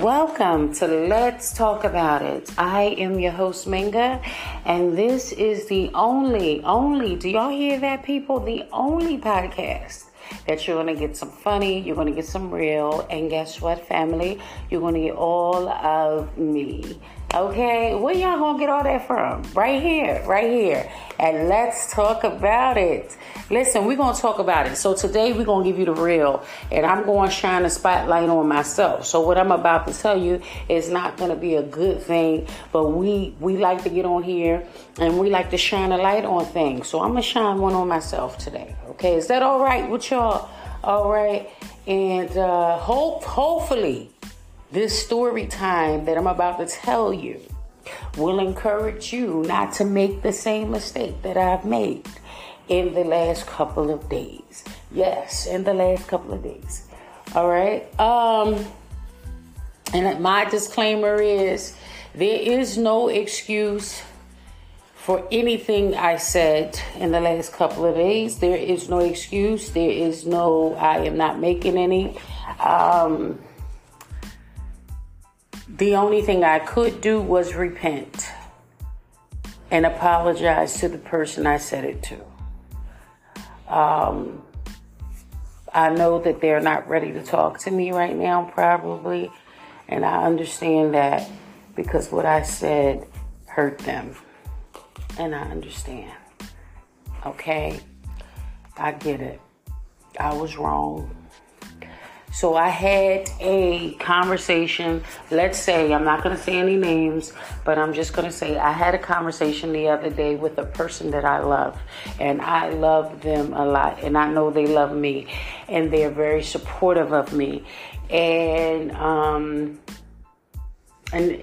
Welcome to Let's Talk About It. I am your host, Minga, and this is the only, only, do y'all hear that, people? The only podcast that you're going to get some funny, you're going to get some real, and guess what, family? You're going to get all of me. Okay, where y'all gonna get all that from? Right here, right here. And let's talk about it. Listen, we're gonna talk about it. So today we're gonna give you the real, and I'm gonna shine a spotlight on myself. So what I'm about to tell you is not gonna be a good thing, but we we like to get on here and we like to shine a light on things. So I'm gonna shine one on myself today. Okay, is that all right with y'all? All right, and uh, hope hopefully this story time that I'm about to tell you will encourage you not to make the same mistake that I've made in the last couple of days. Yes, in the last couple of days. All right. Um and my disclaimer is there is no excuse for anything I said in the last couple of days. There is no excuse. There is no I am not making any um the only thing I could do was repent and apologize to the person I said it to. Um, I know that they're not ready to talk to me right now, probably, and I understand that because what I said hurt them, and I understand. Okay, I get it. I was wrong. So I had a conversation. Let's say, I'm not going to say any names, but I'm just going to say I had a conversation the other day with a person that I love. And I love them a lot. And I know they love me. And they're very supportive of me. And, um, and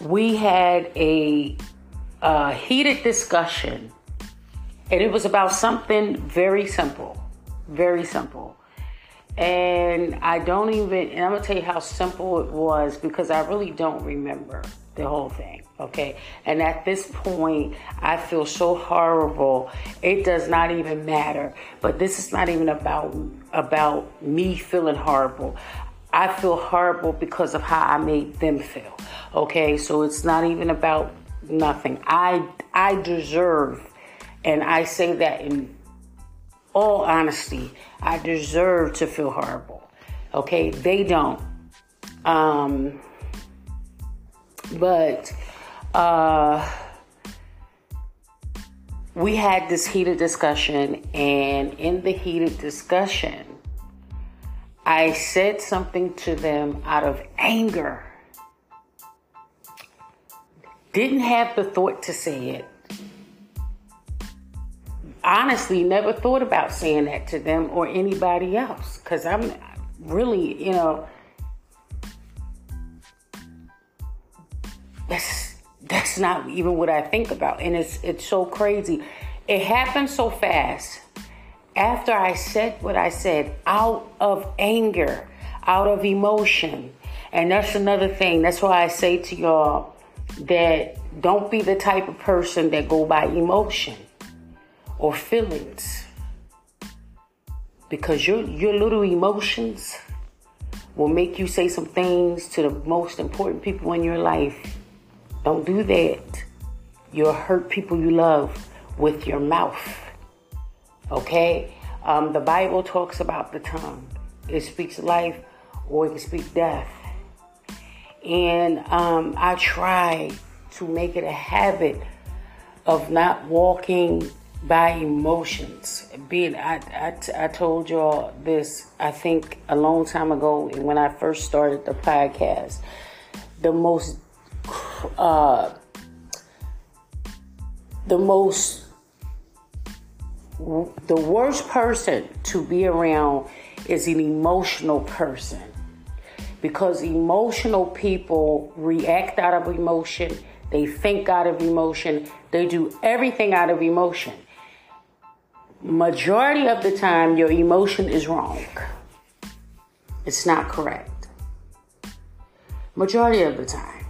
we had a, a heated discussion. And it was about something very simple. Very simple and I don't even, and I'm gonna tell you how simple it was because I really don't remember the whole thing. Okay. And at this point, I feel so horrible. It does not even matter. But this is not even about, about me feeling horrible. I feel horrible because of how I made them feel. Okay. So it's not even about nothing. I, I deserve, and I say that in all honesty, I deserve to feel horrible. Okay, they don't. Um, but uh, we had this heated discussion, and in the heated discussion, I said something to them out of anger. Didn't have the thought to say it honestly never thought about saying that to them or anybody else because I'm really, you know, that's that's not even what I think about, and it's it's so crazy. It happened so fast. After I said what I said, out of anger, out of emotion, and that's another thing. That's why I say to y'all that don't be the type of person that go by emotion or feelings because your your little emotions will make you say some things to the most important people in your life. Don't do that. You'll hurt people you love with your mouth. Okay? Um, the Bible talks about the tongue. It speaks life or it can speak death. And um, I try to make it a habit of not walking by emotions. Being, I, I, I told y'all this, I think, a long time ago when I first started the podcast. The most, uh, the most, the worst person to be around is an emotional person because emotional people react out of emotion, they think out of emotion, they do everything out of emotion majority of the time your emotion is wrong. It's not correct. Majority of the time.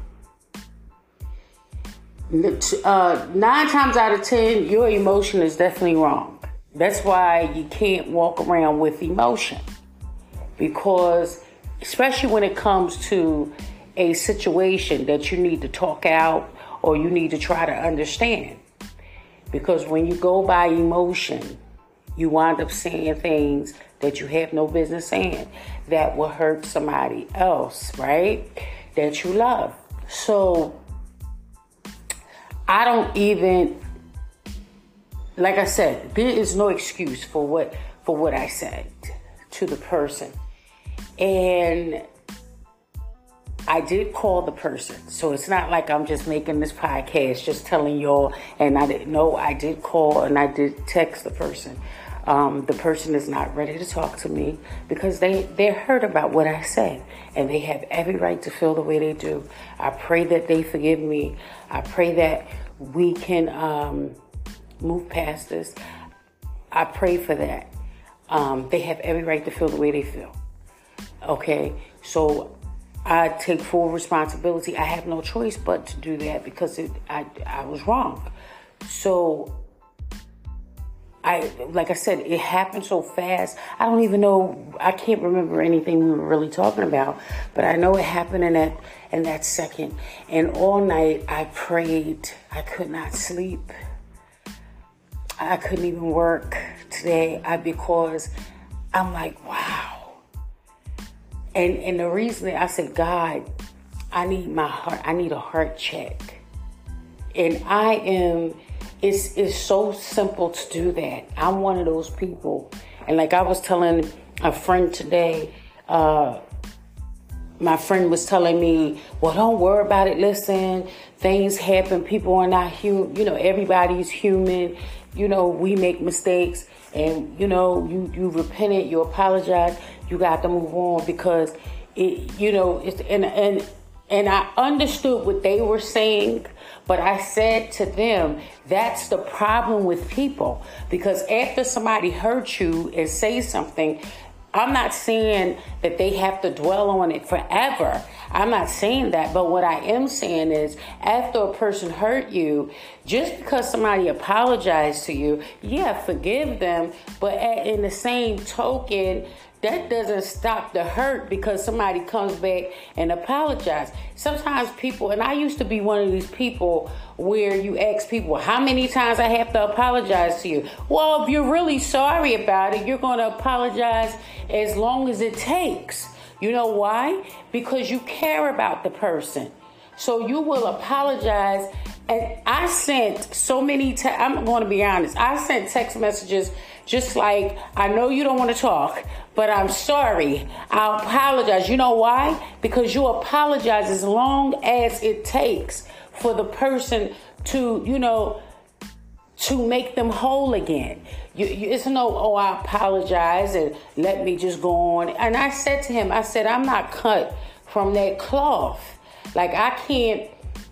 Uh, nine times out of ten, your emotion is definitely wrong. That's why you can't walk around with emotion because especially when it comes to a situation that you need to talk out or you need to try to understand. Because when you go by emotion, you wind up saying things that you have no business saying that will hurt somebody else, right? That you love. So I don't even like I said, there is no excuse for what for what I said to the person. And I did call the person. So it's not like I'm just making this podcast, just telling y'all. And I didn't know I did call and I did text the person. Um, the person is not ready to talk to me because they, they're hurt about what I said. And they have every right to feel the way they do. I pray that they forgive me. I pray that we can um, move past this. I pray for that. Um, they have every right to feel the way they feel. Okay? So I take full responsibility. I have no choice but to do that because it, I, I was wrong. So I like I said, it happened so fast. I don't even know. I can't remember anything we were really talking about, but I know it happened in that in that second. And all night I prayed. I could not sleep. I couldn't even work today. I because I'm like, wow and and the reason I said, God, I need my heart, I need a heart check. And I am it's it's so simple to do that. I'm one of those people. And like I was telling a friend today, uh, my friend was telling me, well, don't worry about it. Listen, things happen. People are not human. You know, everybody's human. You know, we make mistakes and, you know, you, you repent it, you apologize you got to move on because it, you know, it's and and and I understood what they were saying, but I said to them, that's the problem with people because after somebody hurts you and say something, I'm not saying that they have to dwell on it forever. I'm not saying that, but what I am saying is after a person hurt you, just because somebody apologized to you, yeah, forgive them, but in the same token, that doesn't stop the hurt because somebody comes back and apologizes. Sometimes people, and I used to be one of these people where you ask people, how many times I have to apologize to you? Well, if you're really sorry about it, you're going to apologize as long as it takes. You know why? Because you care about the person. So you will apologize. And I sent so many, te- I'm going to be honest, I sent text messages just like, I know you don't want to talk, but I'm sorry. I apologize. You know why? Because you apologize as long as it takes for the person to, you know, to make them whole again. You, you, it's no, oh, I apologize and let me just go on. And I said to him, I said, I'm not cut from that cloth. Like, I can't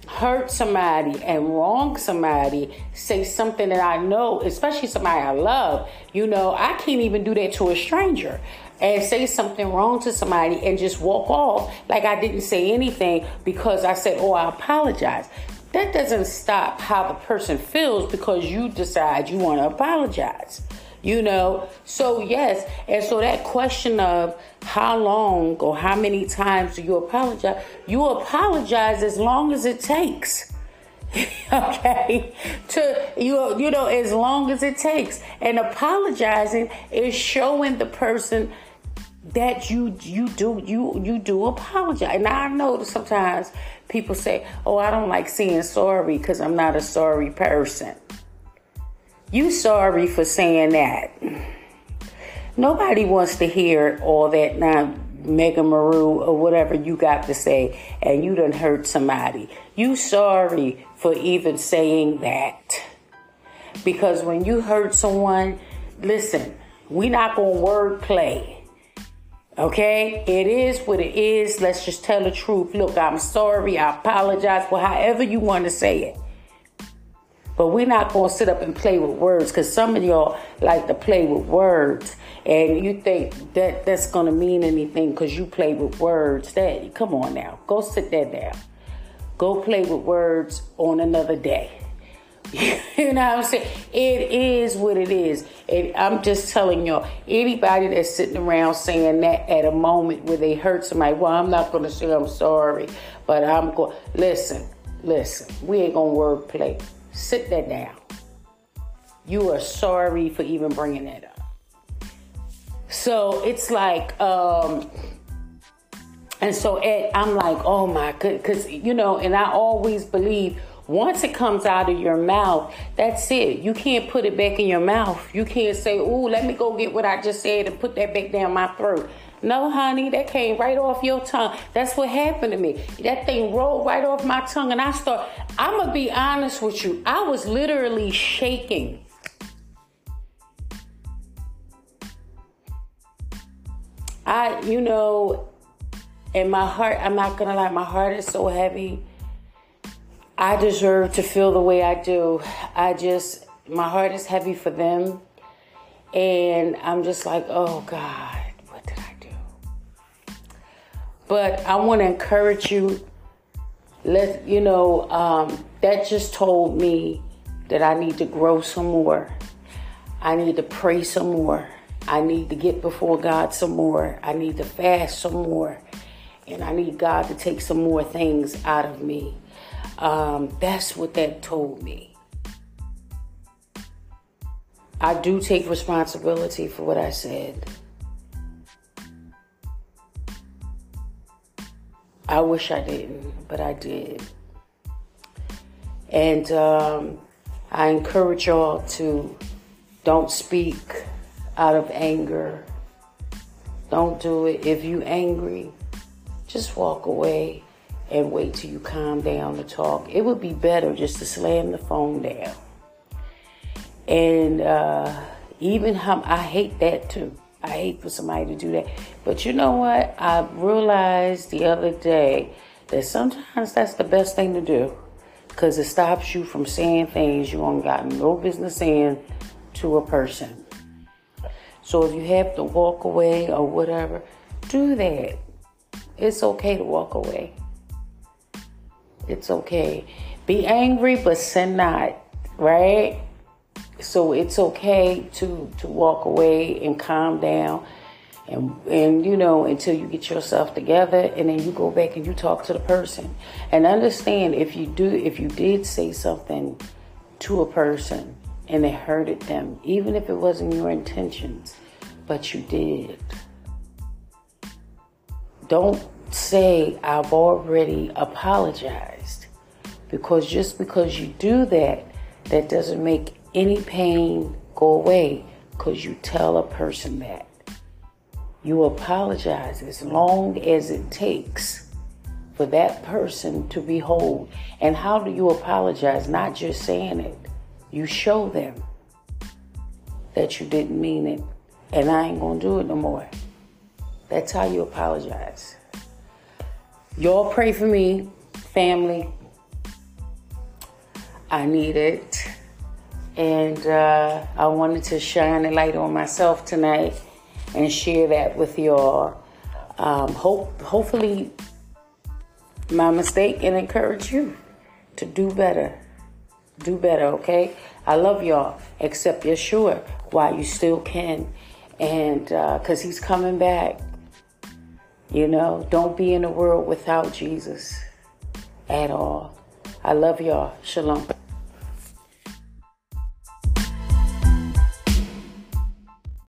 hurt somebody and wrong somebody, say something that I know, especially somebody I love, you know, I can't even do that to a stranger and say something wrong to somebody and just walk off like I didn't say anything because I said, Oh, I apologize. That doesn't stop how the person feels because you decide you want to apologize you know? So yes. And so that question of how long or how many times do you apologize you apologize as long as it takes. Okay? To you you know as long as it takes. And apologizing is showing the person that you you do you you do apologize. Now i know sometimes people say oh i don't like saying sorry because i'm not a sorry person you sorry for saying that. Nobody wants to hear all that now, Mega Maru or whatever you got to say, and you done hurt somebody. You sorry for even saying that. Because when you hurt someone, listen, we not gonna word play. Okay? It is what it is. Let's just tell the truth. Look, I'm sorry. I apologize. Well, however you want to say it. But we're not going to sit up and play with words because some of y'all like to play with words and you think that that's going to mean anything because you play with words. That come on now, go sit there down. Go play with words on another day. you know what I'm saying? It is what it is. And I'm just telling y'all, anybody that's sitting around saying that at a moment where they hurt somebody, well, I'm not going to say I'm sorry, but I'm going, listen, listen, we ain't going to wordplay. Sit that down. You are sorry for even bringing that up. So it's like, um, and so Ed, I'm like, oh my good, because you know, and I always believe once it comes out of your mouth, that's it. You can't put it back in your mouth. You can't say, oh, let me go get what I just said and put that back down my throat." No, honey, that came right off your tongue. That's what happened to me. That thing rolled right off my tongue, and I start. I'm gonna be honest with you. I was literally shaking. I, you know, and my heart, I'm not gonna lie, my heart is so heavy. I deserve to feel the way I do. I just, my heart is heavy for them. And I'm just like, oh God, But I want to encourage you. Let you know um, that just told me that I need to grow some more. I need to pray some more. I need to get before God some more. I need to fast some more. And I need God to take some more things out of me. Um, that's what that told me. I do take responsibility for what I said. I wish I didn't, but I did. And um, I encourage y'all to don't speak out of anger. Don't do it. If you're angry, just walk away and wait till you calm down to talk. It would be better just to slam the phone down. And uh, even I hate that too. I hate for somebody to do that. But you know what? I realized the other day that sometimes that's the best thing to do because it stops you from saying things you ain't got no business saying to a person. So if you have to walk away or whatever, do that. It's okay to walk away. It's okay. Be angry, but sin not, right? So it's okay to to walk away and calm down, and and you know until you get yourself together, and then you go back and you talk to the person, and understand if you do if you did say something to a person and it hurted them, even if it wasn't your intentions, but you did. Don't say, I've already apologized. Because just because you do that, that doesn't make any pain go away because you tell a person that. You apologize as long as it takes for that person to be whole. And how do you apologize? Not just saying it, you show them that you didn't mean it and I ain't gonna do it no more. That's how you apologize. Y'all pray for me, family. I need it. And uh, I wanted to shine a light on myself tonight and share that with y'all. Um, hope, hopefully, my mistake and encourage you to do better. Do better, okay? I love y'all. Accept Yeshua while you still can and because uh, he's coming back. You know, don't be in the world without Jesus at all. I love y'all. Shalom.